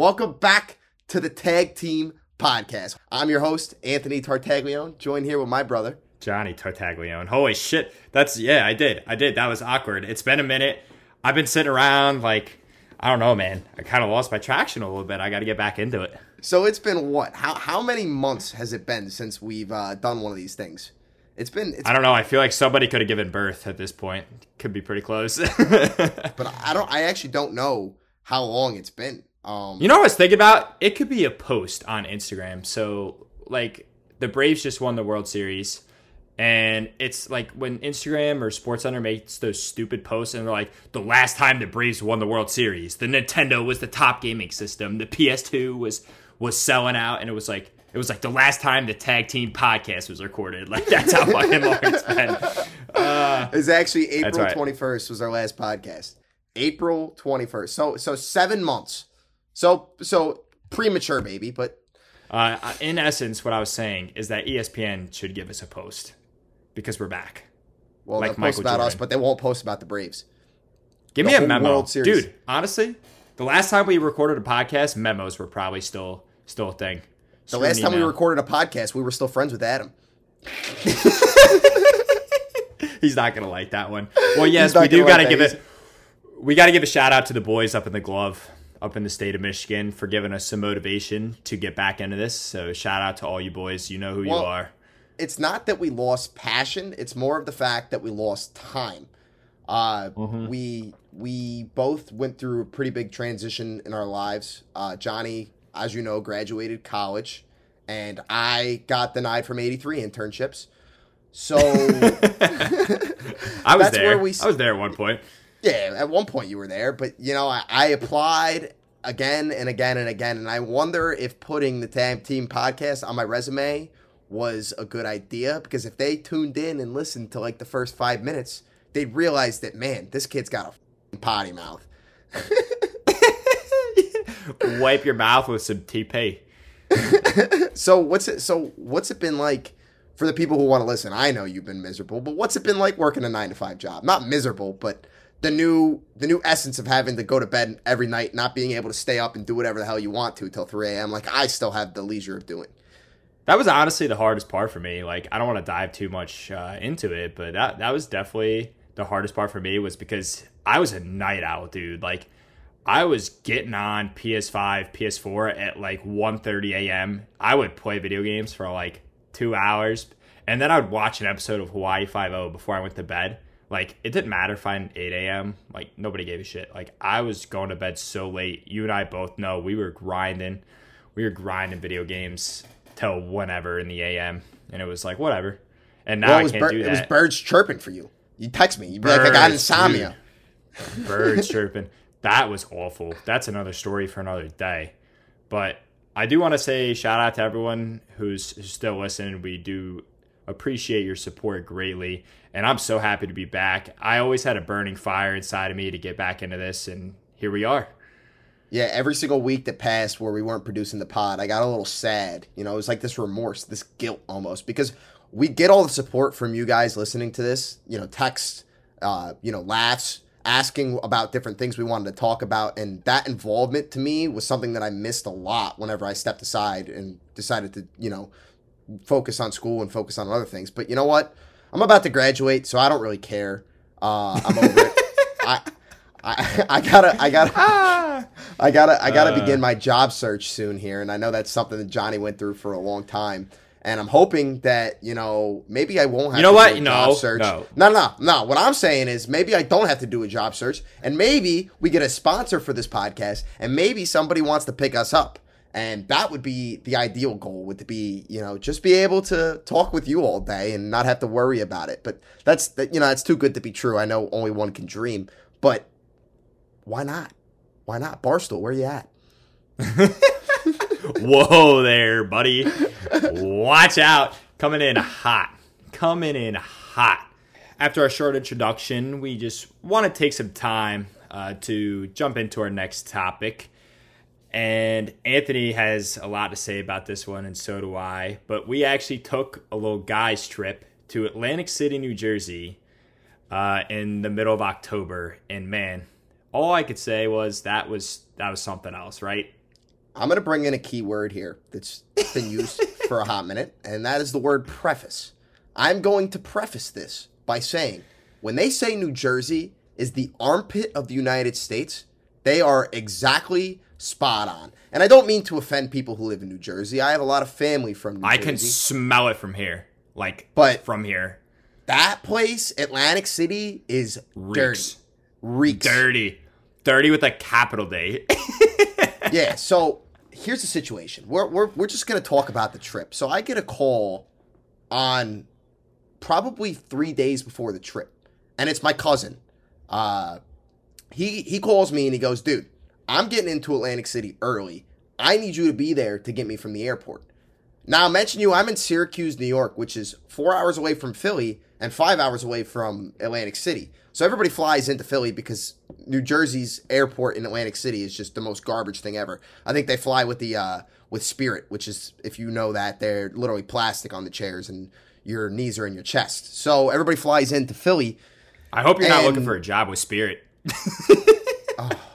Welcome back to the Tag Team Podcast. I'm your host, Anthony Tartaglione, joined here with my brother, Johnny Tartaglione. Holy shit. That's, yeah, I did. I did. That was awkward. It's been a minute. I've been sitting around like, I don't know, man. I kind of lost my traction a little bit. I got to get back into it. So it's been what? How how many months has it been since we've uh, done one of these things? It's been. It's, I don't know. I feel like somebody could have given birth at this point. Could be pretty close. but I don't. I actually don't know how long it's been. Um, you know what I was thinking about? It could be a post on Instagram. So like the Braves just won the World Series. And it's like when Instagram or SportsCenter makes those stupid posts and they're like, the last time the Braves won the World Series, the Nintendo was the top gaming system, the PS2 was was selling out, and it was like it was like the last time the tag team podcast was recorded. Like that's how fucking long it's been. Uh, it's actually April twenty first right. was our last podcast. April twenty first. So so seven months. So so premature, baby. But uh, in essence, what I was saying is that ESPN should give us a post because we're back. Well, like they'll post about Jordan. us, but they won't post about the Braves. Give the me a memo, dude. Honestly, the last time we recorded a podcast, memos were probably still still a thing. The last time we recorded a podcast, we were still friends with Adam. He's not gonna like that one. Well, yes, we do gotta give it. We gotta give a shout out to the boys up in the glove, up in the state of Michigan, for giving us some motivation to get back into this. So shout out to all you boys. You know who well, you are. It's not that we lost passion; it's more of the fact that we lost time. Uh, mm-hmm. We we both went through a pretty big transition in our lives. Uh, Johnny as you know, graduated college, and I got denied from 83 internships. So I was there. We, I was there at one point. Yeah, at one point you were there, but you know, I, I applied again and again and again, and I wonder if putting the Tag Team podcast on my resume was a good idea because if they tuned in and listened to like the first five minutes, they'd realize that man, this kid's got a potty mouth. wipe your mouth with some TP. so what's it? So what's it been like for the people who want to listen? I know you've been miserable, but what's it been like working a nine to five job? Not miserable, but the new the new essence of having to go to bed every night, not being able to stay up and do whatever the hell you want to till three a.m. Like I still have the leisure of doing. That was honestly the hardest part for me. Like I don't want to dive too much uh, into it, but that that was definitely the hardest part for me was because I was a night owl, dude. Like I was getting on PS5, PS4 at like 1:30 a.m. I would play video games for like 2 hours and then I would watch an episode of Hawaii 5 before I went to bed. Like it didn't matter if I'm 8 a.m. Like nobody gave a shit. Like I was going to bed so late. You and I both know we were grinding. We were grinding video games till whenever in the a.m. and it was like whatever. And now well, I can't bir- do that. It was birds chirping for you. You text me. You'd be birds, like, I got insomnia. Dude. Birds chirping that was awful. That's another story for another day. But I do want to say shout out to everyone who's still listening. We do appreciate your support greatly. And I'm so happy to be back. I always had a burning fire inside of me to get back into this, and here we are. Yeah, every single week that passed where we weren't producing the pod, I got a little sad. You know, it was like this remorse, this guilt almost, because we get all the support from you guys listening to this, you know, text, uh, you know, laughs, asking about different things we wanted to talk about and that involvement to me was something that I missed a lot whenever I stepped aside and decided to, you know, focus on school and focus on other things. But you know what? I'm about to graduate, so I don't really care. Uh, I'm over it. I, I, I gotta, I gotta, ah! I gotta, I gotta uh, begin my job search soon here, and I know that's something that Johnny went through for a long time and I'm hoping that you know maybe I won't have. You know to what? Do a no, job search. no, no, no, no. What I'm saying is maybe I don't have to do a job search, and maybe we get a sponsor for this podcast, and maybe somebody wants to pick us up, and that would be the ideal goal. Would be you know just be able to talk with you all day and not have to worry about it. But that's that you know that's too good to be true. I know only one can dream, but why not? Why not? Barstool, where you at? Whoa there, buddy. Watch out. Coming in hot. Coming in hot. After our short introduction, we just want to take some time uh, to jump into our next topic. And Anthony has a lot to say about this one, and so do I. But we actually took a little guy's trip to Atlantic City, New Jersey uh, in the middle of October. And man, all I could say was that was that was something else, right? I'm going to bring in a key word here that's been used for a hot minute, and that is the word preface. I'm going to preface this by saying when they say New Jersey is the armpit of the United States, they are exactly spot on. And I don't mean to offend people who live in New Jersey. I have a lot of family from New I Jersey. can smell it from here. Like, But- from here. that place, Atlantic City, is dirty. Reeks. Reeks. Dirty. Dirty with a capital D. yeah, so here's the situation. We're, we're, we're just going to talk about the trip. So I get a call on probably three days before the trip, and it's my cousin. Uh, he, he calls me and he goes, Dude, I'm getting into Atlantic City early. I need you to be there to get me from the airport. Now, I mention you, I'm in Syracuse, New York, which is four hours away from Philly and five hours away from Atlantic City. So everybody flies into Philly because New Jersey's airport in Atlantic City is just the most garbage thing ever. I think they fly with the uh, with Spirit, which is if you know that they're literally plastic on the chairs and your knees are in your chest. So everybody flies into Philly. I hope you're not looking for a job with Spirit. Man,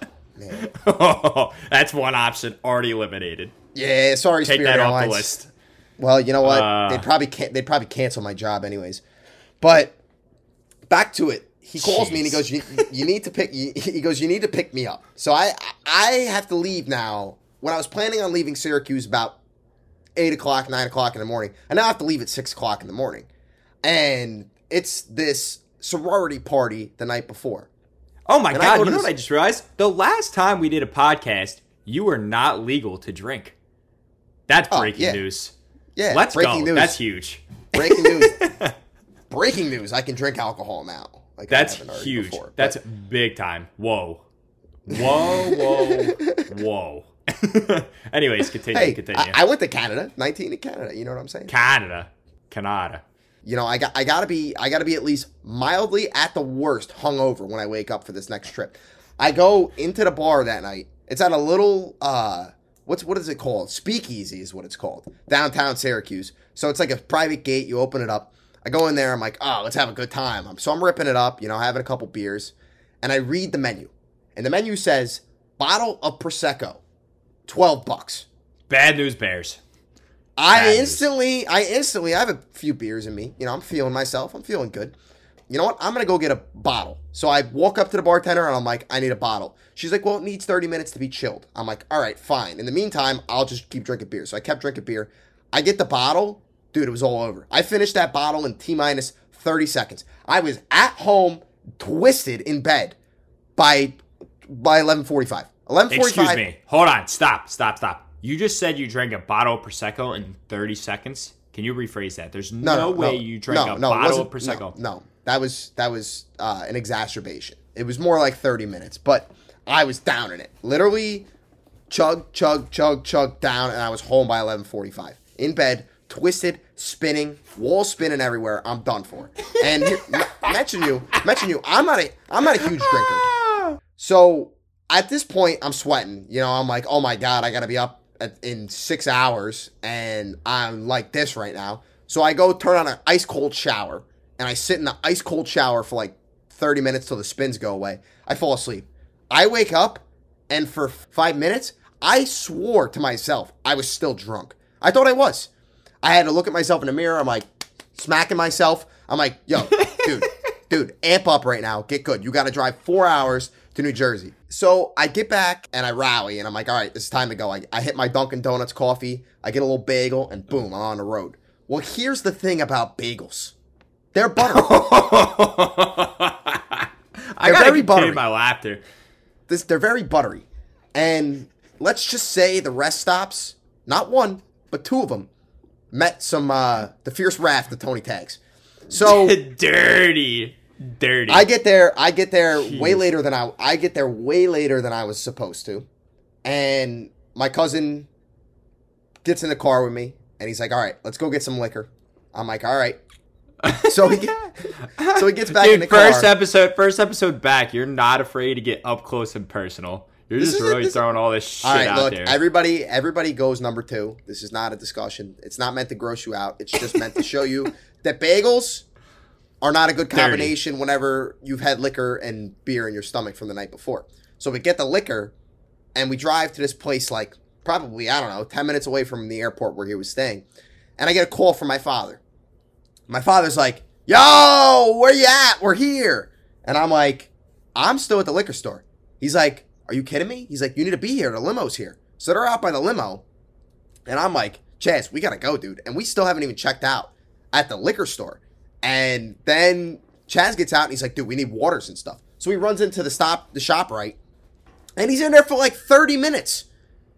That's one option already eliminated. yeah, sorry, Take Spirit that off the list. Well, you know what? Uh. they'd probably can't. they'd probably cancel my job anyways. But back to it. He calls me and he goes, you, "You need to pick." He goes, "You need to pick me up." So I I have to leave now. When I was planning on leaving Syracuse about eight o'clock, nine o'clock in the morning, I now have to leave at six o'clock in the morning, and it's this sorority party the night before. Oh my And god, you know what I just realized? The last time we did a podcast, you were not legal to drink. That's Oh, breaking yeah. news. Yeah, Let's breaking go. news. That's huge. breaking news. breaking news. I can drink alcohol now. Like That's huge. before, but- That's big time. Whoa. Whoa, whoa, whoa. Anyways, continue, Hey, continue. I, I went to Canada, 19 in Canada. You know what I'm saying? Canada. Canada. You know, I got I gotta be I gotta be at least mildly at the worst hungover when I wake up for this next trip. I go into the bar that night. It's at a little uh what's what is it called? Speakeasy is what it's called. Downtown Syracuse. So it's like a private gate, you open it up. I go in there, I'm like, oh, let's have a good time. I'm- So I'm ripping it up, you know, having a couple beers, and I read the menu. And the menu says bottle of Prosecco, 12 bucks. Bad news bears. I news. instantly, I instantly, I have a few beers in me. You know, I'm feeling myself. I'm feeling good. You know what? I'm gonna go get a bottle. So I walk up to the bartender and I'm like, I need a bottle. She's like, well, it needs 30 minutes to be chilled. I'm like, all right, fine. In the meantime, I'll just keep drinking beer. So I kept drinking beer. I get the bottle, dude. It was all over. I finished that bottle in t minus 30 seconds. I was at home, twisted in bed by by 11:45. 11:45. Excuse me. Hold on. Stop. Stop. Stop. You just said you drank a bottle of prosecco in 30 seconds. Can you rephrase that? There's no, no, way no, you drank no, a no, bottle of prosecco. No, no, that was that was uh, an exacerbation. It was more like thirty minutes, but I was down in it. Literally, chug, chug, chug, chug down, and I was home by eleven forty-five. In bed, twisted, spinning, wall spinning everywhere. I'm done for. And mention you, mention you. I'm not a I'm not a huge drinker. So at this point, I'm sweating. You know, I'm like, oh my god, I gotta be up in six hours, and I'm like this right now. So I go turn on an ice cold shower, and I sit in the ice cold shower for like 30 minutes till the spins go away. I fall asleep. I wake up, and for five minutes, I swore to myself I was still drunk. I thought I was. I had to look at myself in the mirror. I'm like smacking myself. I'm like, yo, dude, dude, amp up right now. Get good. You got to drive four hours to New Jersey. So I get back and I rally and I'm like, all right, it's time to go. I, I hit my Dunkin' Donuts coffee. I get a little bagel and boom, I'm on the road. Well, here's the thing about bagels. They're buttery. I They're very buttery. my laughter. this, they're very buttery. And let's just say the rest stops, not one, but two of them, met some, uh, the fierce wrath of Tony Tags. So dirty, dirty. I get there. I get there way later than I. I get there way later than I was supposed to, and my cousin gets in the car with me, and he's like, "All right, let's go get some liquor." I'm like, "All right." So he get, so he gets back in the Dude, first car. episode, first episode back. You're not afraid to get up close and personal. You're This just is a- really this- throwing all this shit All right, out look, there. everybody, everybody goes number two. This is not a discussion. It's not meant to gross you out. It's just meant to show you that bagels are not a good combination whenever you've had liquor and beer in your stomach from the night before. So we get the liquor, and we drive to this place like probably, I don't know, 10 minutes away from the airport where he was staying. And I get a call from my father. My father's like, Yo, where you at? We're here. And I'm like, I'm still at the liquor store. He's like, Are you kidding me? He's like, You need to be here. The limo's here. So they're out by the limo. And I'm like, Chaz, we gotta go, dude. And we still haven't even checked out at the liquor store. And then Chaz gets out and he's like, dude, we need waters and stuff. So he runs into the stop, the shop right, and he's in there for like 30 minutes.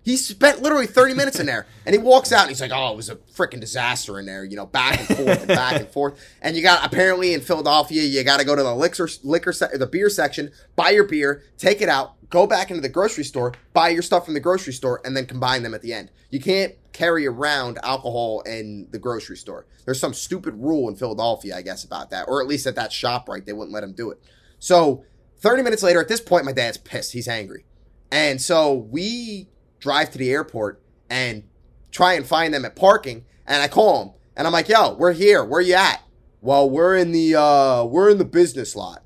He spent literally 30 minutes in there, and he walks out and he's like, "Oh, it was a freaking disaster in there, you know, back and forth and back and forth." And you got apparently in Philadelphia, you got to go to the liquor liquor se- the beer section, buy your beer, take it out, go back into the grocery store, buy your stuff from the grocery store, and then combine them at the end. You can't carry around alcohol in the grocery store. There's some stupid rule in Philadelphia, I guess, about that, or at least at that shop, right? They wouldn't let him do it. So 30 minutes later, at this point, my dad's pissed. He's angry. And so we drive to the airport and try and find them at parking. And I call him and I'm like, yo, we're here. Where you at? Well, we're in the, uh, we're in the business lot.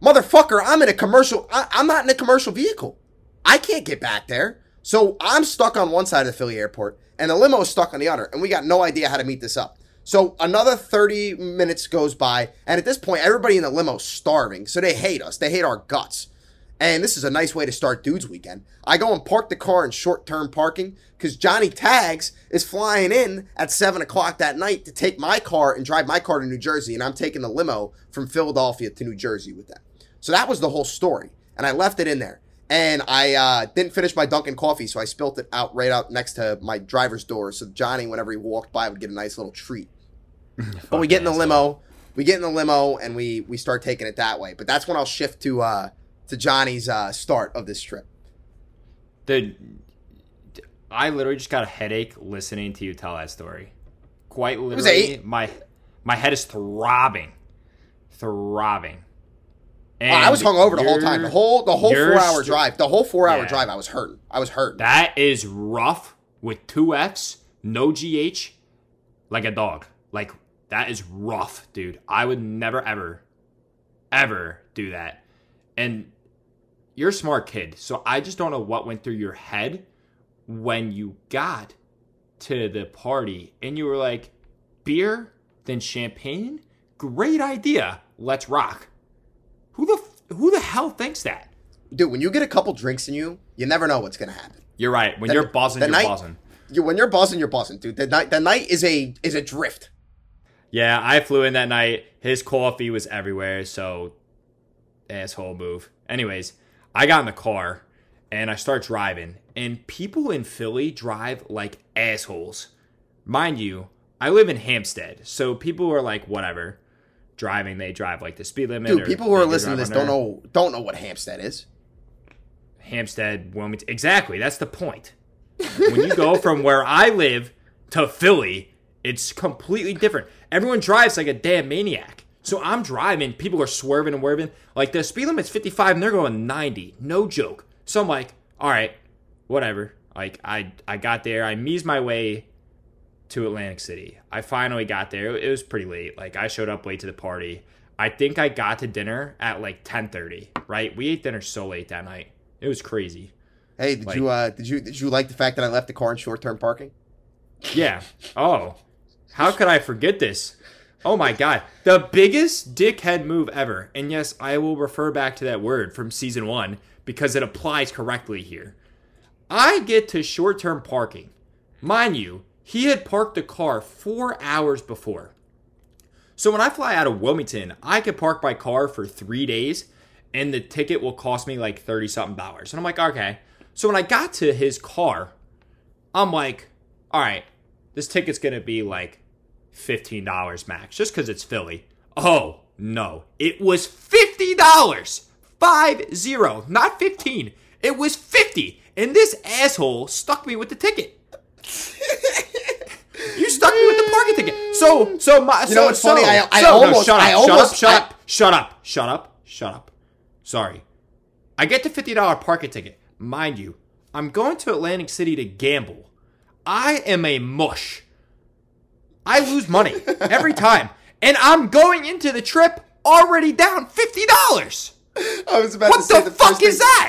Motherfucker, I'm in a commercial, I, I'm not in a commercial vehicle. I can't get back there. So I'm stuck on one side of the Philly airport and the limo is stuck on the other. And we got no idea how to meet this up. So another 30 minutes goes by, and at this point, everybody in the limo is starving. So they hate us. They hate our guts. And this is a nice way to start Dudes Weekend. I go and park the car in short term parking because Johnny Tags is flying in at 7 o'clock that night to take my car and drive my car to New Jersey. And I'm taking the limo from Philadelphia to New Jersey with them. So that was the whole story. And I left it in there. And I uh, didn't finish my Dunkin' coffee, so I spilt it out right out next to my driver's door. So Johnny, whenever he walked by, would get a nice little treat. but we get in the limo, we get in the limo, and we we start taking it that way. But that's when I'll shift to uh, to Johnny's uh, start of this trip. The I literally just got a headache listening to you tell that story. Quite literally, my my head is throbbing, throbbing. And I was hungover the whole time. The whole the whole four hour drive. The whole four hour yeah. drive. I was hurting. I was hurting. That is rough with two Fs, no GH, like a dog. Like that is rough, dude. I would never ever, ever do that. And you're a smart kid, so I just don't know what went through your head when you got to the party and you were like, beer, then champagne. Great idea. Let's rock. Who the who the hell thinks that? Dude, when you get a couple drinks in you, you never know what's gonna happen. You're right. When the, you're buzzing, you're night, buzzing. You, when you're buzzing, you're buzzing, dude. The night the night is a is a drift. Yeah, I flew in that night. His coffee was everywhere, so asshole move. Anyways, I got in the car and I start driving, and people in Philly drive like assholes. Mind you, I live in Hampstead, so people are like, whatever driving, they drive like the speed limit. Dude, people who are listening to this don't know don't know what Hampstead is. Hampstead, Wilmington. Exactly. That's the point. when you go from where I live to Philly, it's completely different. Everyone drives like a damn maniac. So I'm driving, people are swerving and swerving. Like the speed limit's 55 and they're going 90. No joke. So I'm like, all right, whatever. Like I I got there, I meased my way to Atlantic City. I finally got there. It was pretty late. Like I showed up late to the party. I think I got to dinner at like 10:30, right? We ate dinner so late that night. It was crazy. Hey, did like, you uh did you did you like the fact that I left the car in short-term parking? Yeah. Oh. How could I forget this? Oh my god. The biggest dickhead move ever. And yes, I will refer back to that word from season 1 because it applies correctly here. I get to short-term parking. Mind you, he had parked the car four hours before. So when I fly out of Wilmington, I could park my car for three days and the ticket will cost me like 30 something dollars. And I'm like, okay. So when I got to his car, I'm like, all right, this ticket's going to be like $15 max just because it's Philly. Oh, no. It was $50. Five zero, not 15. It was 50. And this asshole stuck me with the ticket. You stuck me with the parking ticket. So, so my, you so, know what's so, funny? I, I so, almost, no, shut up, I almost, shut up, shut up, shut up, shut up, shut up. Sorry, I get the fifty dollar parking ticket. Mind you, I'm going to Atlantic City to gamble. I am a mush. I lose money every time, and I'm going into the trip already down fifty dollars. I was about What to say the the, fuck is thing, that?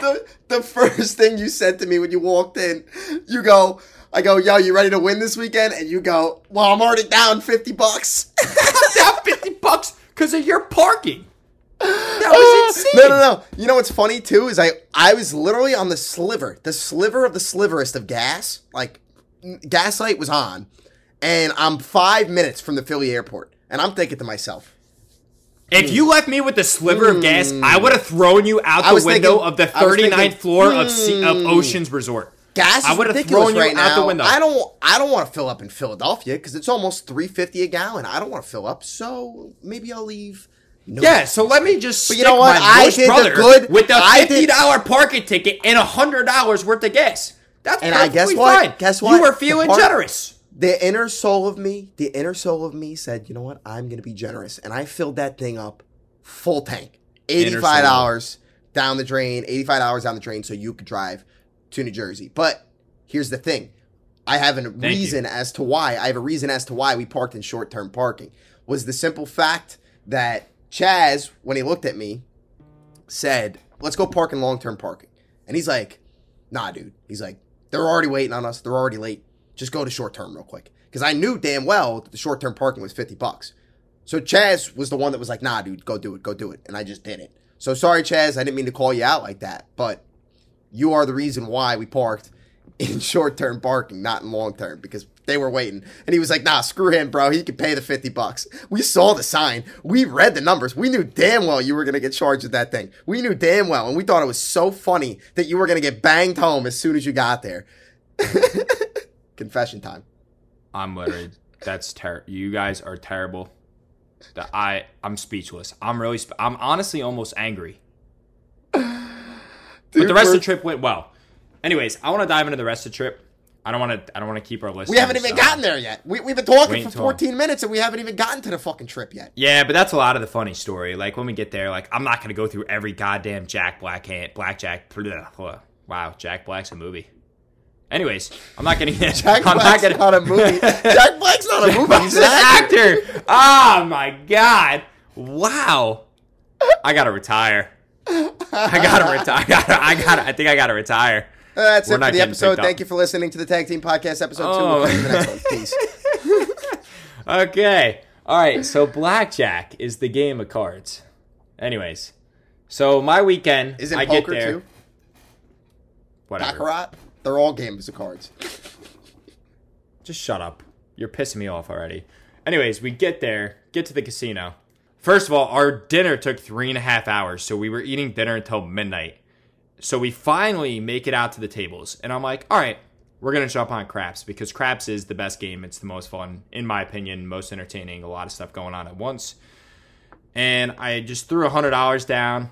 The, the first thing you said to me when you walked in, you go, I go, yo, you ready to win this weekend? And you go, well, I'm already down 50 bucks. down 50 bucks because of your parking. That was insane. no, no, no. You know what's funny too is I I was literally on the sliver, the sliver of the sliverest of gas. Like gaslight was on, and I'm five minutes from the Philly airport, and I'm thinking to myself, If you left me with a sliver of gas, I would have thrown you out the window thinking- of the I was 39th thinking, floor of, C- of hmm. Ocean's Resort. Gas is I would've ridiculous right out now. the window. I don't I don't want to fill up in Philadelphia because it's almost three fifty a gallon. I don't want to fill up, so maybe I'll leave. No Yeah, so let me just But stick you know what? I did the good- with a fifty dollar parking ticket and a hundred dollars worth of gas. That's And I guess what? fine. Guess what? You were feeling part- generous. the inner soul of me, the inner soul of me said, you know what? I'm going to be generous. And I filled that thing up full tank. $85 down the drain, $85 down the drain so you could drive to New Jersey. But here's the thing. I have a you. reason as to why. I have a reason as to why we parked in short-term parking. Was the simple fact that Chaz, when he looked at me, said, "Let's go park in long-term parking." And he's like, "Nah, dude." He's like, "They're already waiting on us. They're already late. Just go to short-term real quick." Because I knew damn well that the short-term parking was fifty bucks. So Chaz was the one that was like, "Nah, dude, go do it, go do it," and I just did it. So sorry, Chaz. I didn't mean to call you out like that, but you are the reason why we parked in short-term parking, not in long-term, because they were waiting. And he was like, "Nah, screw him, bro. He can pay the fifty bucks." We saw the sign. We read the numbers. We knew damn well you were gonna get charged with that thing. We knew damn well, and we thought it was so funny that you were gonna get banged home as soon as you got there. Confession time. I'm literally that's terrible. You guys are terrible. I I'm speechless. I'm really sp- I'm honestly almost angry. But the rest of the trip went well. Anyways, I want to dive into the rest of the trip. I don't want to. I don't want to keep our list. We haven't even gotten there yet. We, we've been talking for until- 14 minutes and we haven't even gotten to the fucking trip yet. Yeah, but that's a lot of the funny story. Like when we get there, like I'm not gonna go through every goddamn Jack Black hand, Blackjack. blah, blah. Wow, Jack Black's a movie. Anyways, I'm not gonna. Jack I'm Black's not, not, gonna, a movie. Jack Black's not a movie. He's an actor. Oh my god! Wow. I gotta retire. I gotta retire. I gotta. I, think I gotta retire. That's We're it for the episode. Thank you for listening to the Tag Team Podcast episode two. Oh. We'll you in the next one. Peace. Okay. All right. So blackjack is the game of cards. Anyways, so my weekend. Is it I get poker there. too? Whatever. Baccarat? They're all games of cards. Just shut up. You're pissing me off already. Anyways, we get there, get to the casino. First of all, our dinner took three and a half hours, so we were eating dinner until midnight. So we finally make it out to the tables, and I'm like, all right, we're gonna jump on craps because craps is the best game. It's the most fun, in my opinion, most entertaining. A lot of stuff going on at once. And I just threw a hundred dollars down,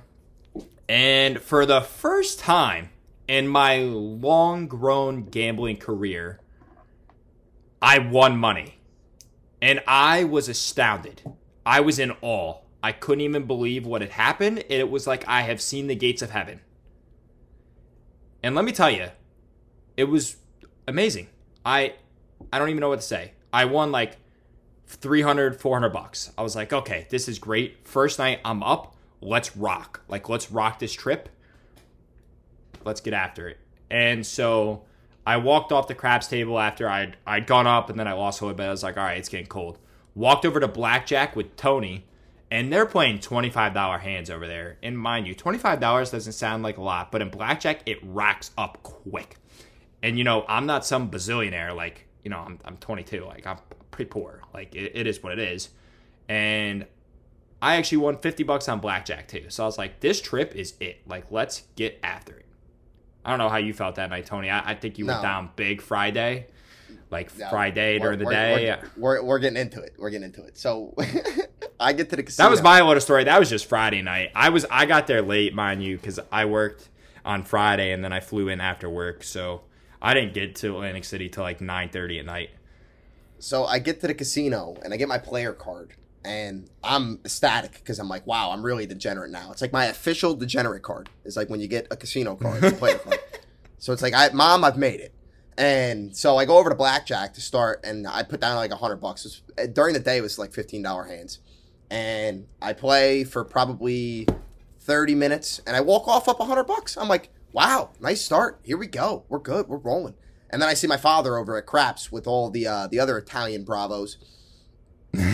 and for the first time in my long-grown gambling career, I won money. And I was astounded. I was in awe. I couldn't even believe what had happened. It was like I have seen the gates of heaven. And let me tell you, it was amazing. I I don't even know what to say. I won like 300 400 bucks. I was like, "Okay, this is great. First night I'm up. Let's rock. Like let's rock this trip. Let's get after it." And so I walked off the craps table after I'd I'd gone up and then I lost a little bit. I was like, all right, it's getting cold. Walked over to blackjack with Tony, and they're playing twenty five dollar hands over there. And mind you, twenty five dollars doesn't sound like a lot, but in blackjack it racks up quick. And you know, I'm not some bazillionaire. Like you know, I'm I'm 22. Like I'm pretty poor. Like it, it is what it is. And I actually won 50 bucks on blackjack too. So I was like, this trip is it. Like let's get after it. I don't know how you felt that night, Tony. I, I think you went No. down big Friday, like No, Friday during the day. We're, we're, we're getting into it. We're getting into it. So I get to the casino. That was my little story. That was just Friday night. I was I got there late, mind you, because I worked on Friday and then I flew in after work, so I didn't get to Atlantic City till like nine thirty at night. So I get to the casino and I get my player card and I'm ecstatic because I'm like, wow, I'm really degenerate now. It's like my official degenerate card. It's like when you get a casino card, a player card. So it's like, I, mom, I've made it. And so I go over to blackjack to start, and I put down like a hundred bucks. Was- during the day, it was like fifteen dollar hands, and I play for probably 30 minutes, and I walk off up a 100 bucks. I'm like, wow, nice start. Here we go. We're good. We're rolling. And then I see my father over at Craps with all the uh, the other Italian bravos.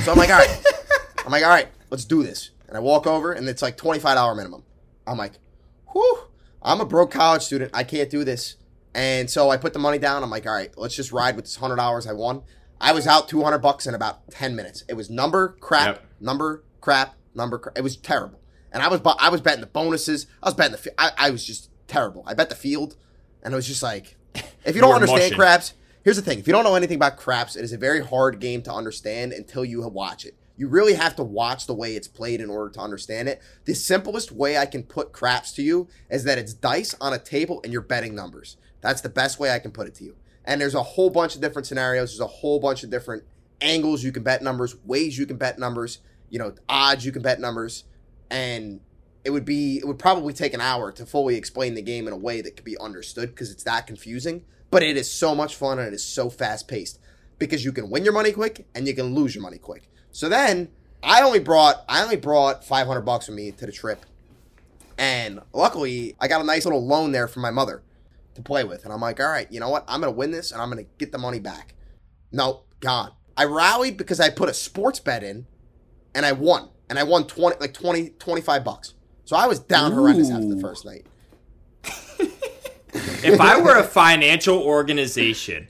So I'm like, all right. I'm like, all right, let's do this. And I walk over, and it's like $25 minimum. I'm like, whew, I'm a broke college student. I can't do this. And so I put the money down. I'm like, all right, let's just ride with this $100 I won. I was out 200 bucks in about 10 minutes. It was number, crap, Yep. number, crap, number, crap. It was terrible. And I was I was betting the bonuses. I was betting the. I, I was just terrible. I bet the field, and it was just like, if you don't understand craps, here's the thing: if you don't know anything about craps, it is a very hard game to understand until you watch it. You really have to watch the way it's played in order to understand it. The simplest way I can put craps to you is that it's dice on a table and you're betting numbers. That's the best way I can put it to you. And there's a whole bunch of different scenarios. There's a whole bunch of different angles you can bet numbers, ways you can bet numbers, you know, odds you can bet numbers, and it would be it would probably take an hour to fully explain the game in a way that could be understood because it's that confusing. But it is so much fun and it is so fast paced because you can win your money quick and you can lose your money quick. So then I only brought I only brought 500 bucks with me to the trip. And luckily, I got a nice little loan there from my mother to play with. And I'm like, all right, you know what? I'm going to win this and I'm going to get the money back. No, gone. I rallied because I put a sports bet in and I won. And I won 20, like 20, 25 bucks. So I was down horrendous after the first night. if I were a financial organization,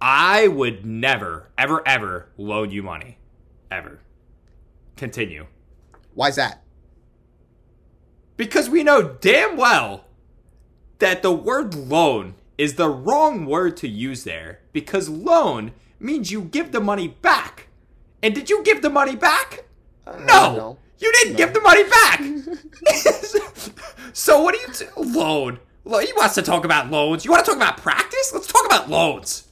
I would never, ever, ever loan you money. Ever. Continue. Why's that? Because we know damn well that the word loan is the wrong word to use there. Because loan means you give the money back. And did you give the money back? Uh, No, no. you didn't give the money back. so what do you t- loan? He wants to talk about loans. You want to talk about practice? Let's talk about loans.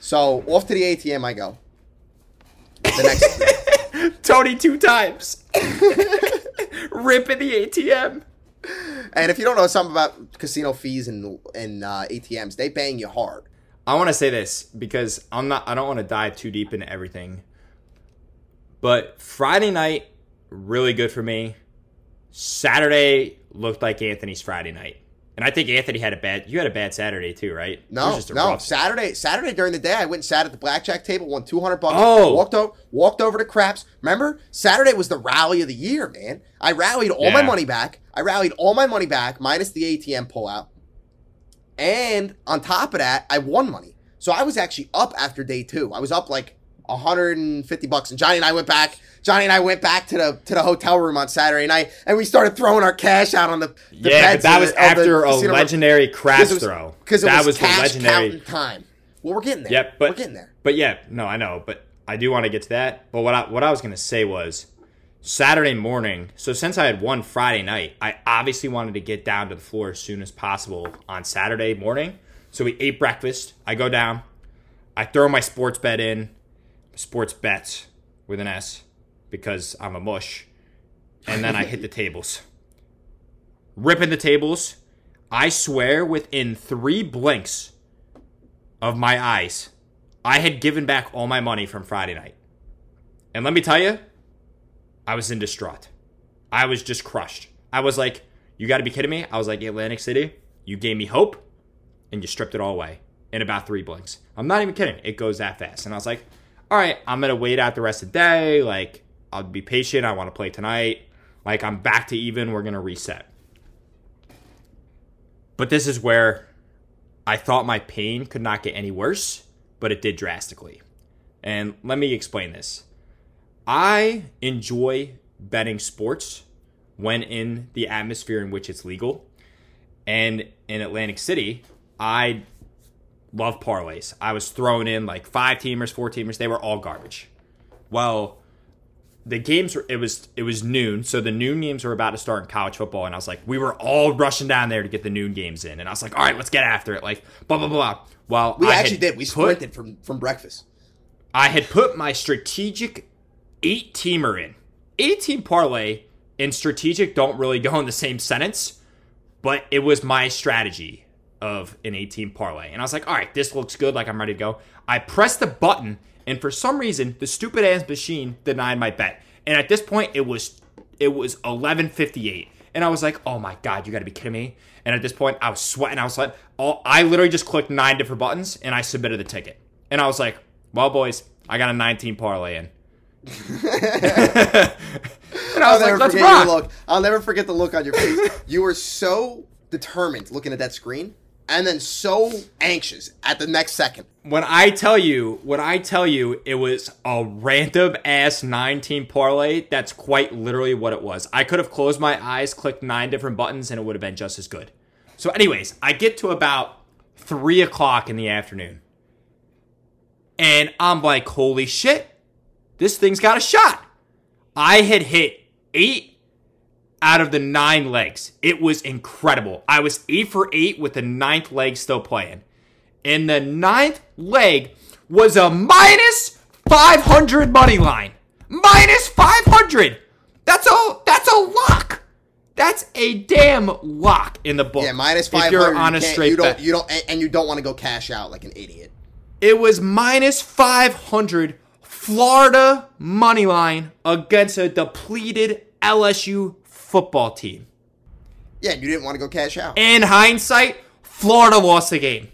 So off to the ATM I go. The next, Tony two times. Ripping the ATM. And if you don't know something about casino fees and and uh, ATMs, they bang you hard. I want to say this because I'm not. I don't want to dive too deep into everything. But Friday night, really good for me. Saturday looked like Anthony's Friday night, and I think Anthony had a bad. You had a bad Saturday too, right? It was No, just a no. Saturday, Saturday during the day, I went and sat at the blackjack table, won two hundred bucks. Oh. walked over, walked over to craps. Remember, Saturday was the rally of the year, man. I rallied all my money back. I rallied all my money back minus the ATM pullout, and on top of that, I won money. So I was actually up after day two. I was up like 150 bucks, and Johnny and I went back. Johnny and I went back to the to the hotel room on Saturday night, and we started throwing our cash out on the, the yeah, beds but that was the- after a legendary crash was- throw. Because it that was, was, the legendary. time. Well, we're getting there. Yep, but we're getting there. But yeah, no, I know, but I do want to get to that. But what I what I was gonna say was Saturday morning. So since I had won Friday night, I obviously wanted to get down to the floor as soon as possible on Saturday morning. So we ate breakfast. I go down. I throw my sports bet in, sports bets with an S, because I'm a mush, and then I hit the tables. Ripping the tables. I swear, within three blinks of my eyes, I had given back all my money from Friday night. And let me tell you, I was in distraught. I was just crushed. I was like, you got to be kidding me. I was like, Atlantic City, you gave me hope and you stripped it all away in about three blinks. I'm not even kidding. It goes that fast. And I was like, all right, I'm to wait out the rest of the day. Like, I'll be patient. I want to play tonight. Like, I'm back to even. We're to reset. But this is where I thought my pain could not get any worse, but it did drastically. And let me explain this. I enjoy betting sports when in the atmosphere in which it's legal. And in Atlantic City, I love parlays. I was throwing in like five teamers, four teamers, they were all garbage. Well, the games were it was it was noon, so the noon games were about to start in college football, and I was like, we were all rushing down there to get the noon games in, and I was like, all right, let's get after it, like blah blah blah. Well, We I actually did. We put- sprinted from from breakfast. I had put my strategic eight teamer in. Eight team parlay and strategic don't really go in the same sentence, but it was my strategy of an 18 parlay. And I was like, all right, this looks good. Like I'm ready to go. I pressed the button, and for some reason, the stupid ass machine denied my bet. And at this point, it was it was 11:58, and I was like, "Oh my god, you got to be kidding me!" And at this point, I was sweating. I was like, "Oh!" I literally just clicked nine different buttons and I submitted the ticket. And I was like, "Well, boys, I got a 19 parlay in." and I was I'll like, never "Let's rock!" look. I'll never forget the look on your face. you were so determined looking at that screen, and then so anxious at the next second. When I tell you, when I tell you, it was a random ass 19 parlay. That's quite literally what it was. I could have closed my eyes, clicked nine different buttons, and it would have been just as good. So, anyways, I get to about three o'clock in the afternoon, and I'm like, "Holy shit, this thing's got a shot!" I had hit eight out of the nine legs. It was incredible. I was eight for eight with the ninth leg still playing. And the ninth leg was a minus 500 money line. Minus 500. That's a that's a lock. That's a damn lock in the book. Yeah, minus five If you're on a you, straight you don't, bet. you don't, and, and you don't want to go cash out like an idiot. It was minus 500 Florida money line against a depleted LSU football team. Yeah, you didn't want to go cash out. In hindsight, Florida lost the game.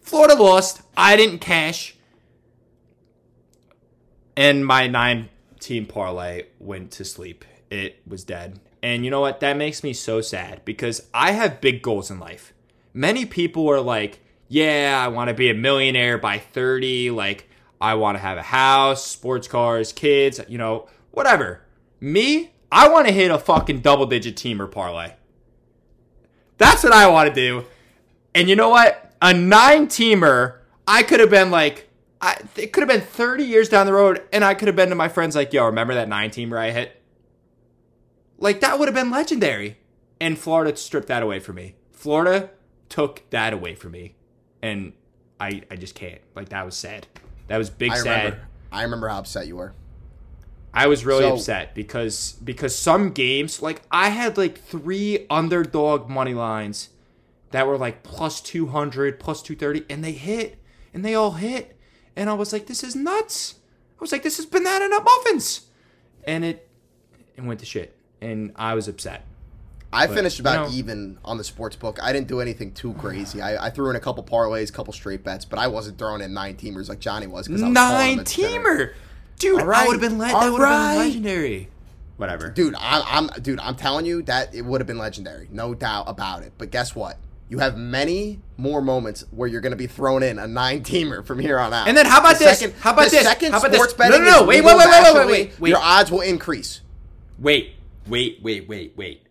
Florida lost. I didn't cash. And my nine team parlay went to sleep. It was dead. And you know what? That makes me so sad because I have big goals in life. Many people are like, yeah, I want to be a millionaire by 30. Like, I want to have a house, sports cars, kids, you know, whatever. Me, I want to hit a fucking double digit teamer parlay. That's what I want to do. And you know what? A nine teamer, I could have been like, I, it could have been 30 years down the road, and I could have been to my friends like, yo, remember that nine teamer I hit? Like, that would have been legendary. And Florida stripped that away from me. Florida took that away from me. And I, I just can't. Like, that was sad. That was big I sad. remember. I remember how upset you were. I was really So- upset because because some games like I had like three underdog money lines that were like plus 200, plus 230 and they hit and they all hit and I was like this is nuts. I was like this is banana nut muffins. And it it went to shit and I was upset. I finished about you know- even on the sports book. I didn't do anything too crazy. I, I threw in a couple parlays, a couple straight bets, but I wasn't throwing in nine teamers like Johnny was. 'cause I was calling Nine teamer. Dude, All right, I would have been le- that would have right. been legendary. Whatever. Dude, I'm, I'm dude. I'm telling you that it would have been legendary, no doubt about it. But guess what? You have many more moments where you're going to be thrown in a nine teamer from here on out. And then how about The this? Second, How about the this? Second How about sports this? No, betting no, no, is wait, legal wait, wait, wait, wait, wait, wait. Your odds will increase. Wait, wait, wait, wait, wait.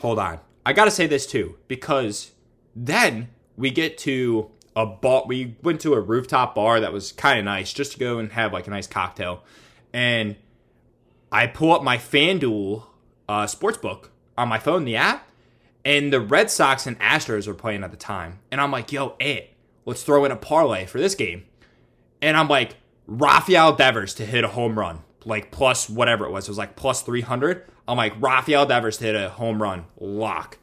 Hold on. I gotta say this too, because then we get to a bar. We went to a rooftop bar that was kind of nice, just to go and have like a nice cocktail. And I pull up my FanDuel uh, sportsbook on my phone, the app, and the Red Sox and Astros were playing at the time. And I'm like, yo, it, let's throw in a parlay for this game. And I'm like, Rafael Devers to hit a home run, like plus whatever it was. It was like plus 300. I'm like, Rafael Devers to hit a home run, lock.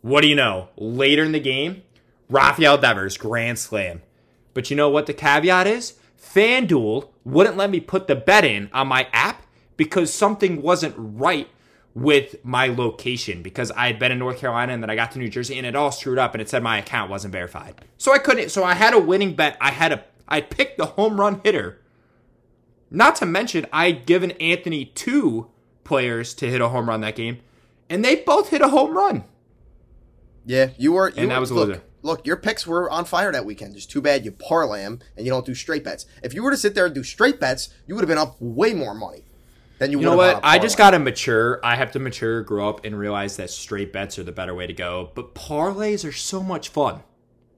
What do you know? Later in the game, Rafael Devers, grand slam. But you know what the caveat is? FanDuel wouldn't let me put the bet in on my app because something wasn't right with my location because I had been in North Carolina and then I got to New Jersey and it all screwed up and it said my account wasn't verified. So I couldn't so I had a winning bet. I had a I picked the home run hitter. Not to mention I'd given Anthony two players to hit a home run that game and they both hit a home run. Yeah, you were. You And that were- was a loser. Look, your picks were on fire that weekend. Just too bad you parlay them and you don't do straight bets. If you were to sit there and do straight bets, you would have been up way more money than you, You know what? I just got to mature. I have to mature, grow up, and realize that straight bets are the better way to go. But parlays are so much fun.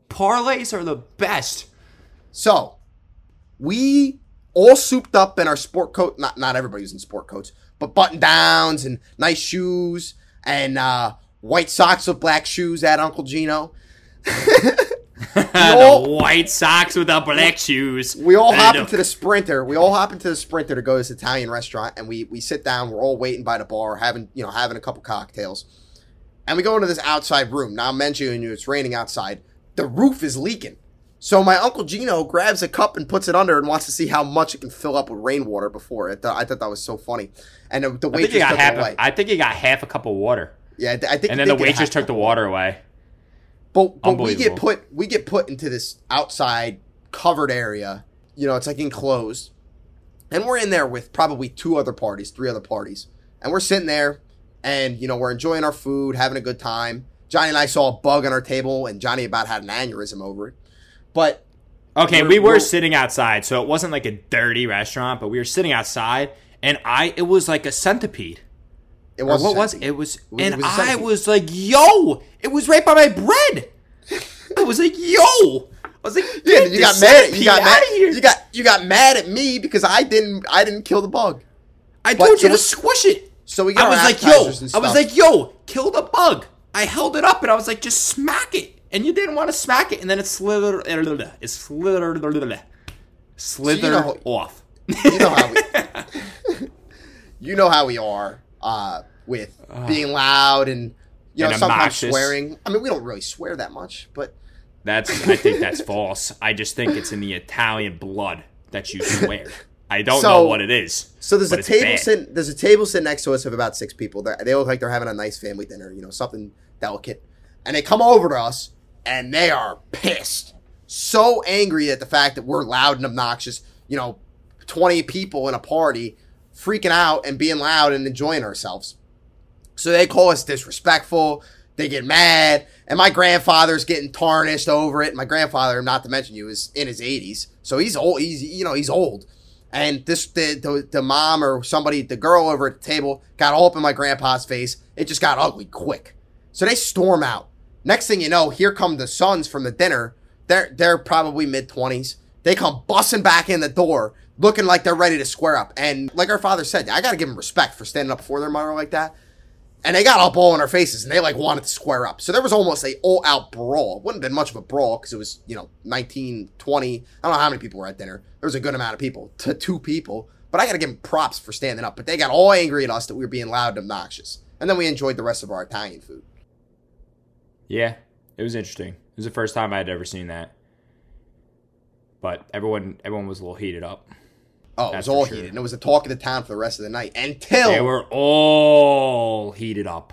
Parlays are the best. So, we all souped up in our sport coat. Not not everybody's in sport coats, but button downs and nice shoes and uh, white socks with black shoes at Uncle Gino. All- the white socks with the black shoes. We all hop into the sprinter. We all hop into the sprinter to go to this Italian restaurant, and we we sit down. We're all waiting by the bar, having you know having a couple cocktails, and we go into this outside room. Now, I'm mentioning you, it's raining outside. The roof is leaking. So my uncle Gino grabs a cup and puts it under and wants to see how much it can fill up with rainwater before. it. I thought that was so funny. And the, the I think waitress got took half. it away. I think you got half a cup of water. Yeah, I think. And then the waitress took the water away. But but we get put we get put into this outside covered area. You know, it's like enclosed, and we're in there with probably two other parties, three other parties, and we're sitting there, and you know we're enjoying our food, having a good time. Johnny and I saw a bug on our table, and Johnny about had an aneurysm over it. But Okay, We're- we were we're- sitting outside, so it wasn't like a dirty restaurant, but we were sitting outside, and I it was like a centipede. it Or was what was it? It was, and it was a I was like, "Yo!" It was right by my bread. I was like, "Yo!" I was like, Yeah, you got mad. centipede You got mad. here!" You got you got mad at me because I didn't I didn't kill the bug. I but- told so you to squish it. So we got I was like, "Yo!" I was like, "Yo, kill the bug." I held it up and I was like, "Just smack it," and you didn't want to smack it, and then it slithered, it slithered, slithered know- off. you know how we, you know how we are uh, with being loud and you know And sometimes obnoxious. swearing. I mean, we don't really swear that much, but That's I think that's false. I just think it's in the Italian blood that you swear. I don't So- know what it is. so there's a table sitting. There's a table sitting next to us of about six people. They they look like they're having a nice family dinner. You know, something delicate, and they come over to us and they are pissed, so angry at the fact that we're loud and obnoxious. You know, twenty people in a party freaking out and being loud and enjoying ourselves. So they call us disrespectful. They get mad, and my grandfather's getting tarnished over it. My grandfather, not to mention you, is in his 80s, so he's old. He's you know he's old, and this the, the the mom or somebody, the girl over at the table, got all up in my grandpa's face. It just got ugly quick. So they storm out. Next thing you know, here come the sons from the dinner. They're they're probably mid 20s. They come busting back in the door, looking like they're ready to square up. And like our father said, I got to give them respect for standing up before their mother like that and they got all in our faces and they like wanted to square up. So there was almost a all out brawl. It wouldn't have been much of a brawl because it was, you know, 19, 20. I don't know how many people were at dinner. There was a good amount of people to two people. But I got to give them props for standing up. But they got all angry at us that we were being loud and obnoxious. And then we enjoyed the rest of our Italian food. Yeah, it was interesting. It was the first time I had ever seen that. But everyone everyone was a little heated up. Oh, it was all sure. heated. And it was the talk of the town for the rest of the night until They were all heated up.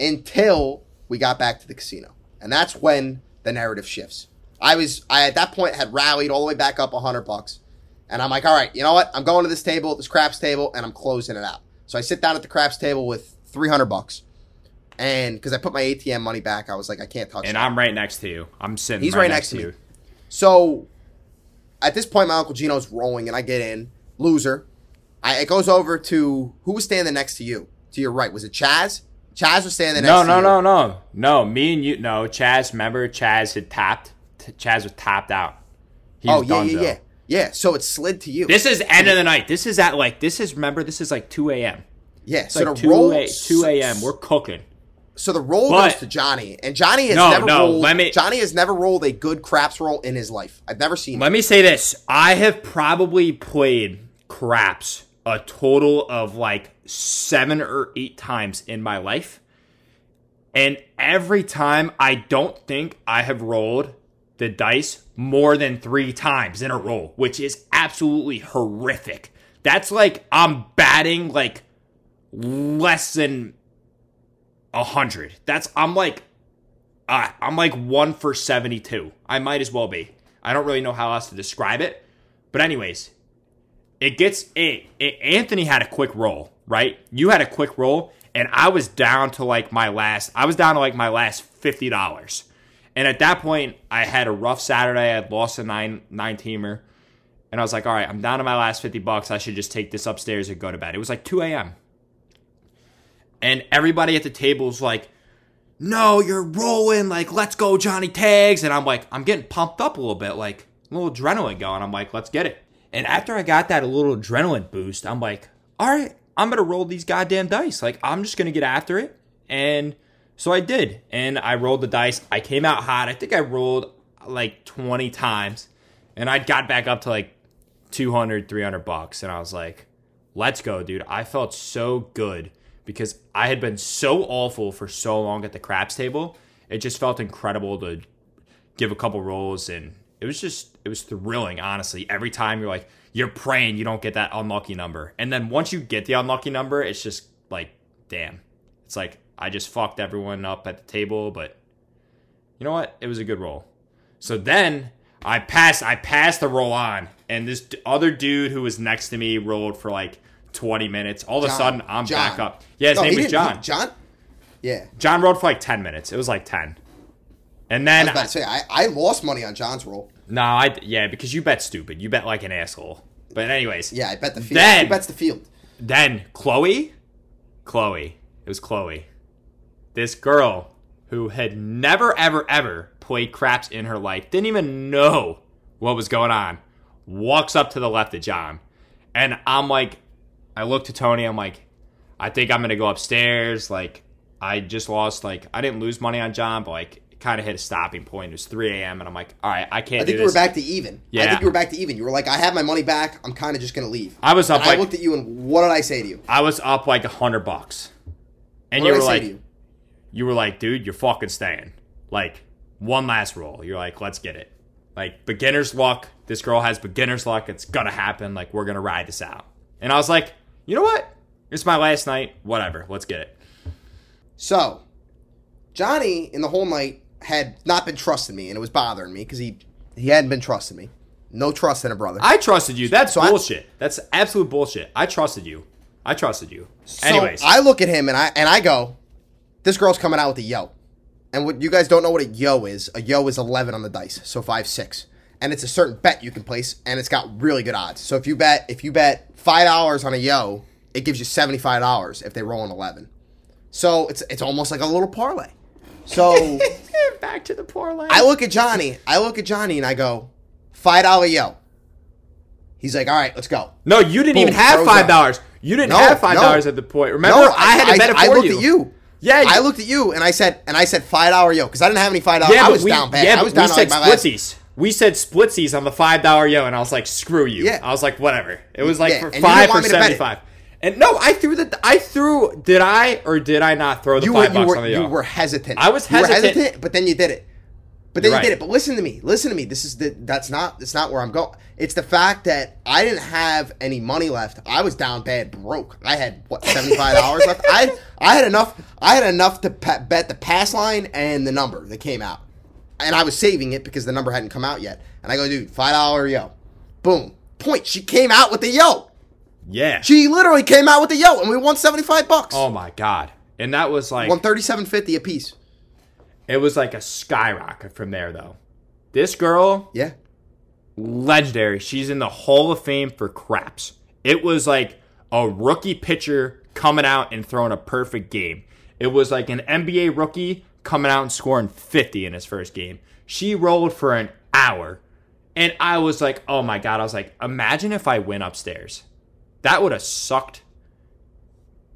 until we got back to the casino. And that's when the narrative shifts. I was I at that point had rallied all the way back up a hundred bucks. And I'm like, all right, you know what? I'm going to this table, this craps table, and I'm closing it out. So I sit down at the craps table with three hundred bucks. And because I put my ATM money back, I was like, I can't touch And that. I'm right next to you. I'm sitting He's right, right next, next to to you. So at this point, my uncle Gino's rolling, and I get in loser. I, it goes over to who was standing next to you, to your right. Was it Chaz? Chaz was standing next No, to no, you. no, no. No, me and you no, Chaz, remember Chaz had tapped Chaz was tapped out. He Oh yeah, yeah, yeah, yeah. So it slid to you. This is end of the night. This is at like this is remember this is like two a.m. yeah. It's So like the roll, a two a.m. We're cooking. So the roll But- goes to Johnny, and Johnny has No, never no, rolled. let me- Johnny has never rolled a good craps roll in his life. I've never seen. it. Let me say this: I have probably played craps a total of like seven or eight times in my life, and every time I don't think I have rolled the dice more than three times in a row, which is absolutely horrific. That's like I'm batting like less than a hundred. That's I'm like uh, I'm like one for 72. I might as well be. I don't really know how else to describe it. But, anyways, it gets it, it. Anthony had a quick roll, right? You had a quick roll, and I was down to like my last, I was down to like my last $50. And at that point, I had a rough Saturday. I had lost a nine nine teamer. And I was like, all right, I'm down to my last 50 bucks. I should just take this upstairs and go to bed. It was like 2 a.m. And everybody at the table was like, no, you're rolling. Like, let's go, Johnny Tags. And I'm like, I'm getting pumped up a little bit, like a little adrenaline going. I'm like, let's get it. And after I got that little adrenaline boost, I'm like, all right, I'm going to roll these goddamn dice. Like, I'm just going to get after it. And so I did. And I rolled the dice. I came out hot. I think I rolled like 20 times. And I got back up to like 200, 300 bucks. And I was like, let's go, dude. I felt so good because I had been so awful for so long at the craps table. It just felt incredible to give a couple rolls and it was just it was thrilling, honestly. Every time you're like you're praying you don't get that unlucky number. And then once you get the unlucky number, it's just like damn. It's like I just fucked everyone up at the table, but you know what? It was a good roll. So then I passed I passed the roll on, and this other dude who was next to me rolled for like 20 minutes. All of a sudden, I'm John. back up. Yeah, his No, name was John. he- John? Yeah. John rode for like 10 minutes. It was like 10. And I then about to say, I, I lost money on John's roll. no, I yeah, because you bet stupid. You bet like an asshole. But anyways, Yeah, I bet the field. Then- Who bets the field? then Chloe, Chloe, it was Chloe, this girl who had never, ever, ever played craps in her life, didn't even know what was going on, walks up to the left of John. And I'm like, I look to Tony, I'm like, I think I'm going to go upstairs. Like, I just lost, like, I didn't lose money on John, but like, kind of hit a stopping point. It was 3 a.m. and I'm like, all right, I can't I think you were back to even. Yeah, I think you were back to even. You were like, I have my money back. I'm kind of just going to leave. I was up like, I looked at you and what did I say to you? I was up like a hundred bucks. And What you did were I say like, to you? you were like, dude, you're fucking staying. Like, one last roll. You're like, let's get it. Like, beginner's luck. This girl has beginner's luck. It's gonna happen. Like, we're gonna ride this out. And I was like, you know what? It's my last night. Whatever. Let's get it. So, Johnny in the whole night had not been trusting me, and it was bothering me because he he hadn't been trusting me. No trust in a brother. I trusted you. That's I- bullshit. That's absolute bullshit. I trusted you. I trusted you. So Anyways, I look at him and I and I go, this girl's coming out with a yo. And what you guys don't know what a yo is, a yo is eleven on the dice, so five six. And it's a certain bet you can place, and it's got really good odds. So if you bet if you bet five dollars on a yo, it gives you seventy five dollars if they roll an eleven. So it's it's almost like a little parlay. So back to the parlay. I look at Johnny, I look at Johnny and I go, five dollar yo. He's like, all right, let's go. no, you didn't Boom, even have five dollars. You didn't No, have five dollars no. at the point. Remember, I, had to bet it I for looked you. at you. Yeah, I looked at you and I said, and I said five dollar yo because I didn't have any five dollars. Yeah, I was we, down bad. Yeah, I but was we down said like my last. splitsies. We said splitsies on the five dollar yo, and I was like, "Screw you." Yeah. I was like, "Whatever." It was like Yeah, for and five for want me to bet seventy five. And no, I threw the. I threw. Did I or did I not throw the You were, five you bucks were, on the you were hesitant. I was You were hesitant. but then you did it. But then You're you did it. But listen to me. Listen to me. This is the. That's not. That's not where I'm going. It's the fact that I didn't have any money left. I was down bad, broke. I had what seventy five dollars left. I I had enough. I had enough to bet the pass line and the number that came out, and I was saving it because the number hadn't come out yet. And I go, dude, five dollar yo, boom, point. She came out with the yo. yeah. She literally came out with the yo, and we won seventy five bucks. oh my god! And that was like Won thirty seven fifty a piece. it was like a skyrocket from there though. This girl, Yeah. legendary. She's in the Hall of Fame for craps. It was like a rookie pitcher coming out and throwing a perfect game. It was like an NBA rookie coming out and scoring 50 in his first game. She rolled for an hour. And I was like, oh my God. I was like, imagine if I went upstairs. That would have sucked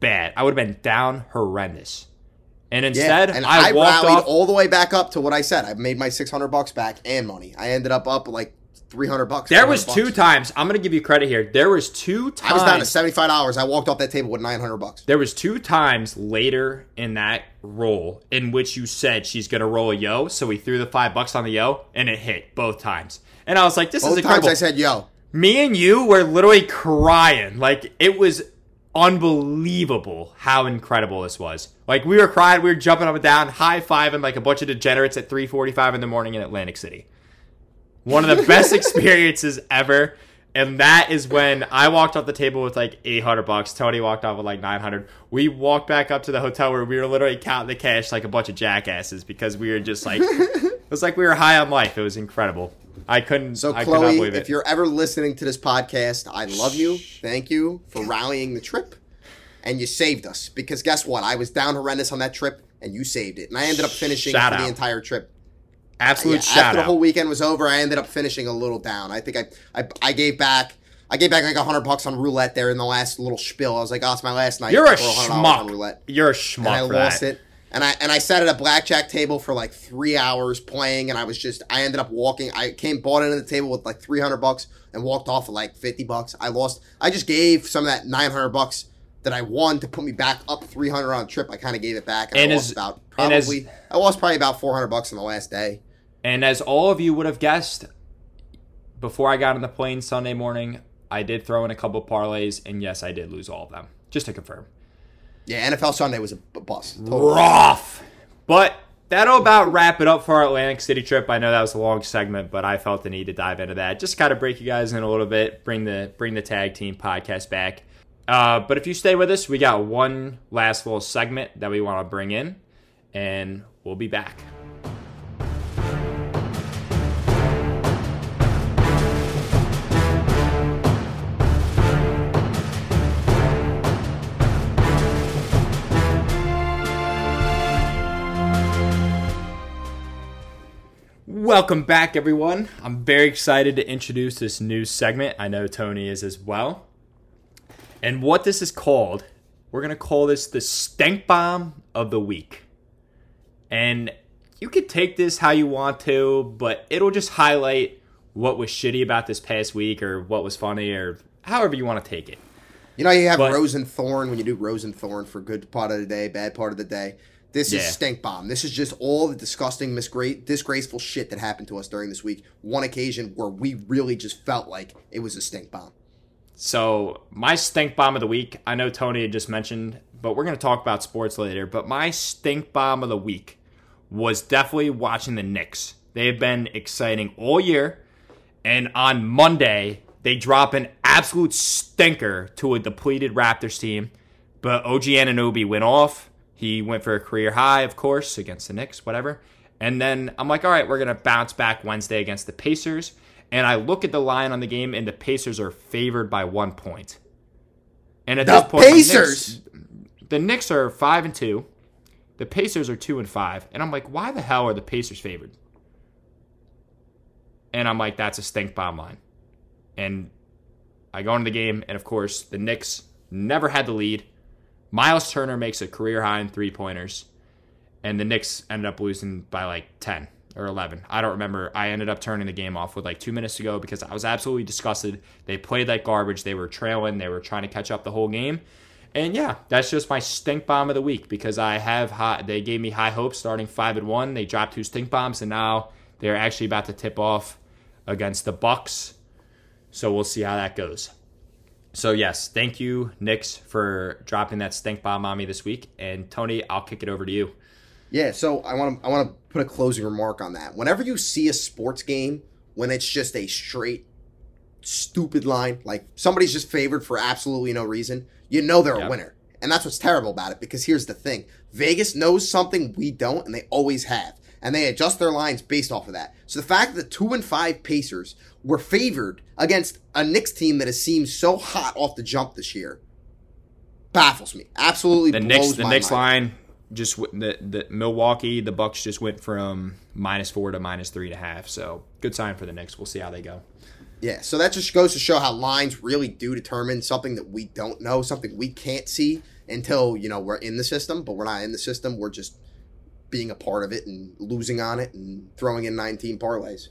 bad. I would have been down horrendous. And instead, and I, I, walked rallied off. all the way back up to what I said. I made my six hundred bucks back and money. I ended up up like three hundred bucks. there was two bucks. times. I'm going to give you credit here. There was two times. I was down to seventy five dollars. I walked off that table with nine hundred bucks. There was two times later in that roll in which you said she's gonna roll a yo, so we threw the five bucks on the yo, and it hit both times. And I was like, "This Both is times incredible." I said, "Yo, Me and you were literally crying, like it was unbelievable how incredible this was. Like we were crying, we were jumping up and down, high fiving like a bunch of degenerates at 3:45 in the morning in Atlantic City. One of the best experiences ever. And that is when I walked off the table with like 800 bucks. Tony walked off with like 900. We walked back up to the hotel where we were literally counting the cash like a bunch of jackasses because we were just like, it was like we were high on life. It was incredible. I couldn't, So I could Chloe, believe it. if you're ever listening to this podcast, I love you. Thank you for rallying the trip, and you saved us. Because guess what? I was down horrendous on that trip, and you saved it. And I ended up finishing Shout for the entire trip. Absolute Yeah, shout after the whole weekend was over, I ended up finishing a little down. I think I I, I gave back. I gave back like hundred bucks on roulette there in the last little spiel. I was like, "Oh, it's my last night." You're a for $100 on schmuck. roulette. You're a and I lost that. it. And I and I sat at a blackjack table for like three hours playing, and I was just I ended up walking. I came bought into the table with like three hundred bucks and walked off with like fifty bucks. I lost. I just gave some of that nine hundred bucks that I won to put me back up three hundred on a trip. I kind of gave it back, and, And I as- about and as- probably I lost probably about four hundred bucks in the last day. And as all of you would have guessed, before I got on the plane Sunday morning, I did throw in a couple parlays, and yes, I did lose all of them. Just to confirm. Yeah, NFL Sunday was a bust. Totally. rough. But that'll about wrap it up for our Atlantic City trip. I know that was a long segment, but I felt the need to dive into that. Just kind of break you guys in a little bit, bring the bring the tag team podcast back. Uh, but if you stay with us, we got one last little segment that we want to bring in, and we'll be back. Welcome back, everyone. I'm very excited to introduce this new segment. I know Tony is as well. And what this is called, we're going to call this the Stank Bomb of the Week. And you could take this how you want to, but it'll just highlight what was shitty about this past week or what was funny or however you want to take it. You know, you have But- Rose and Thorn when you do Rose and Thorn for good part of the day, bad part of the day. This is stink bomb. This is just all the disgusting, misgra- disgraceful shit that happened to us during this week. One occasion where we really just felt like it was a stink bomb. So, my stink bomb of the week, I know Tony had just mentioned, but we're going to talk about sports later. But my stink bomb of the week was definitely watching the Knicks. They have been exciting all year. And on Monday, they drop an absolute stinker to a depleted Raptors team. But OG Anunoby went off. He went for a career high, of course, against the Knicks, whatever. And then I'm like, all right, we're going to bounce back Wednesday against the Pacers. And I look at the line on the game, and the Pacers are favored by one point. And at The this point, the Pacers? Knicks, the Knicks are five and two. The Pacers are two and five. And I'm like, why the hell are the Pacers favored? And I'm like, that's a stink bomb line. And I go into the game, and of course, the Knicks never had the lead. Miles Turner makes a career high in three pointers, and the Knicks ended up losing by like 10 or 11. I don't remember. I ended up turning the game off with like two minutes to go because I was absolutely disgusted. They played like garbage. They were trailing. They were trying to catch up the whole game. And yeah, that's just my stink bomb of the week because I have high, they gave me high hopes starting five and one. They dropped two stink bombs, and now they're actually about to tip off against the Bucks. So we'll see how that goes. So yes, thank you, Knicks, for dropping that stink bomb on me this week. And Tony, I'll kick it over to you. Yeah, so I want to I want to put a closing remark on that. Whenever you see a sports game when it's just a straight stupid line, like somebody's just favored for absolutely no reason, you know they're Yep. a winner. And that's what's terrible about it because here's the thing. Vegas knows something we don't and they always have. And they adjust their lines based off of that. So the fact that the 2 and 5 Pacers were favored against a Knicks team that has seemed so hot off the jump this year baffles me. Absolutely The blows Knicks, the Knicks mind. line just the the Milwaukee, the Bucks just went from minus four to minus three and a half. So good sign for the Knicks. We'll see how they go. Yeah, so that just goes to show how lines really do determine something that we don't know, something we can't see until, you know, we're in the system, but we're not in the system. We're just being a part of it and losing on it and throwing in 19 parlays.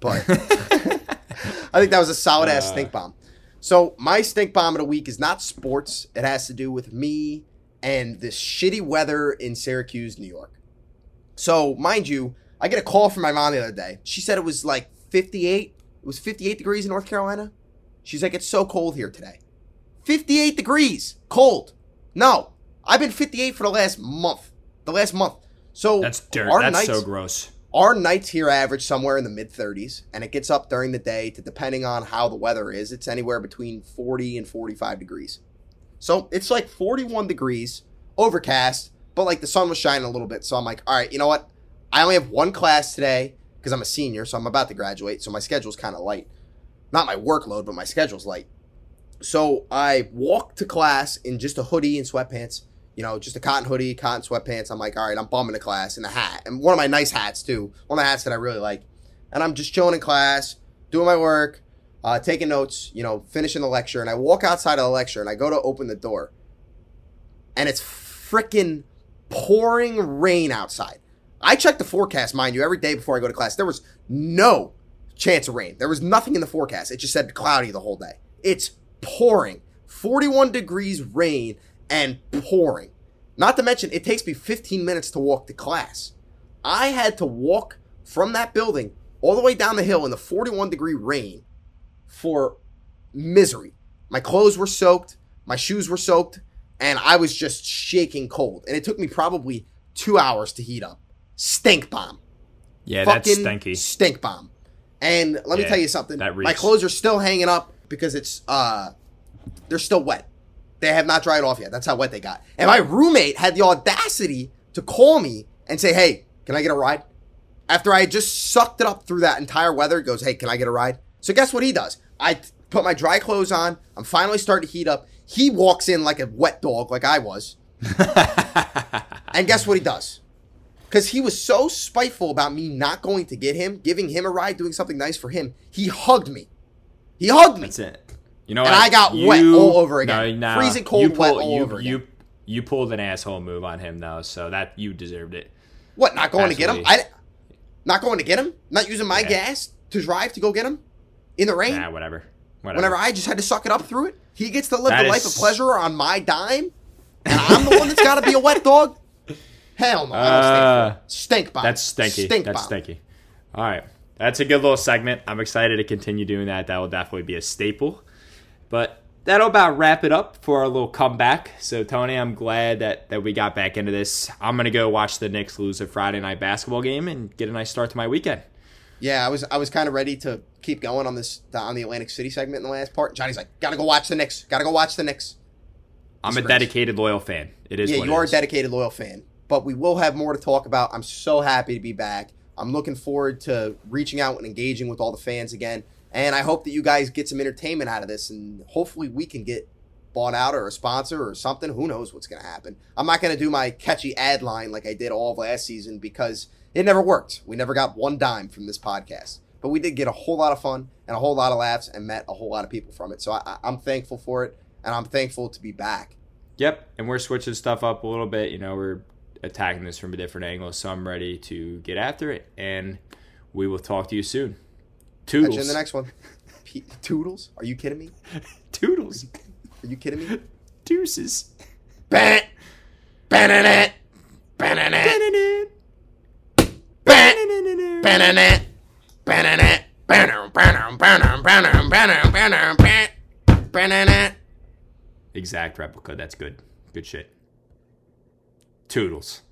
But I think that was a solid ass Uh. stink bomb. So my stink bomb of the week is not sports. It has to do with me and this shitty weather in Syracuse, New York. So mind you, I get a call from my mom the other day. She said it was like 58. It was 58 degrees in North Carolina. She's like, it's so cold here today. 58 degrees, cold. No, I've been 58 for the last month. The last month. So That's dirt. our That's nights- so gross. our nights here average somewhere in the mid 30s, and it gets up during the day to depending on how the weather is. It's anywhere between 40 and 45 degrees. So it's like 41 degrees, overcast, but like the sun was shining a little bit. So I'm like, all right, you know what? I only have one class today because I'm a senior, so I'm about to graduate. So my schedule's kind of light. Not my workload, but my schedule's light. So I walk to class in just a hoodie and sweatpants you know, just a cotton hoodie, cotton sweatpants. I'm like, all right, I'm bumming to class in a hat. And one of my nice hats, too. One of the hats that I really like. And I'm just chilling in class, doing my work, uh, taking notes, you know, finishing the lecture. And I walk outside of the lecture and I go to open the door. And it's freaking pouring rain outside. I check the forecast, mind you, every day before I go to class. There was no chance of rain. There was nothing in the forecast. It just said cloudy the whole day. It's pouring. 41 degrees rain and pouring. Not to mention, it takes me 15 minutes to walk to class. I had to walk from that building all the way down the hill in the 41 degree rain for misery. My clothes were soaked, my shoes were soaked, and I was just shaking cold. And it took me probably two hours to heat up. Stink bomb. Yeah, that's stinky. Stink bomb. And let me tell you something. that My clothes are still hanging up because it's uh they're still wet. They have not dried off yet. That's how wet they got. And my roommate had the audacity to call me and say, "Hey, can I get a ride?" After I had just sucked it up through that entire weather, he goes, "Hey, can I get a ride?" So guess what he does? I put my dry clothes on. I'm finally starting to heat up. He walks in like a wet dog, like I was. And guess what he does? Because he was so spiteful about me not going to get him, giving him a ride, doing something nice for him, he hugged me. He hugged me. That's it. You know, And what? I got wet all over again. No, Freezing cold, you wet all you, over again. You you pulled an asshole move on him though, so that you deserved it. What? Not going to get him? I not going to get him? Not using my Yeah. gas to drive to go get him in the rain? Nah, whatever. Whatever. Whenever I just had to suck it up through it, he gets to live That the is- life of pleasure on my dime, and I'm the one that's got to be a wet dog. Hell no! I don't Uh, stink, stink bomb. That's stinky. Stink That's bomb. stinky. All right. That's a good little segment. I'm excited to continue doing that. That will definitely be a staple. But that'll about wrap it up for our little comeback. So, Tony, I'm glad that, that we got back into this. I'm going to go watch the Knicks lose a Friday night basketball game and get a nice start to my weekend. Yeah, I was I was kind of ready to keep going on this on the Atlantic City segment in the last part. Johnny's like, "Gotta go watch the Knicks. Gotta go watch the Knicks." I'm a dedicated, loyal fan. It is yeah, you are a dedicated, loyal fan. But we will have more to talk about. I'm so happy to be back. I'm looking forward to reaching out and engaging with all the fans again. And I hope that you guys get some entertainment out of this. And hopefully we can get bought out or a sponsor or something. Who knows what's going to happen? I'm not going to do my catchy ad line like I did all of last season because it never worked. We never got one dime from this podcast. But we did get a whole lot of fun and a whole lot of laughs and met a whole lot of people from it. So I, I'm thankful for it. And I'm thankful to be back. Yep, and we're switching stuff up a little bit. You know, we're attacking this from a different angle, so I'm ready to get after it. And we will talk to you soon. Catch you in the next one. P- Toodles? Are you kidding me? Toodles. Are you kidding me? Deuces. Ban Ban Ban Ba-na-na. Ban Ban Ban Ban Exact replica. That's good. Good shit. Toodles.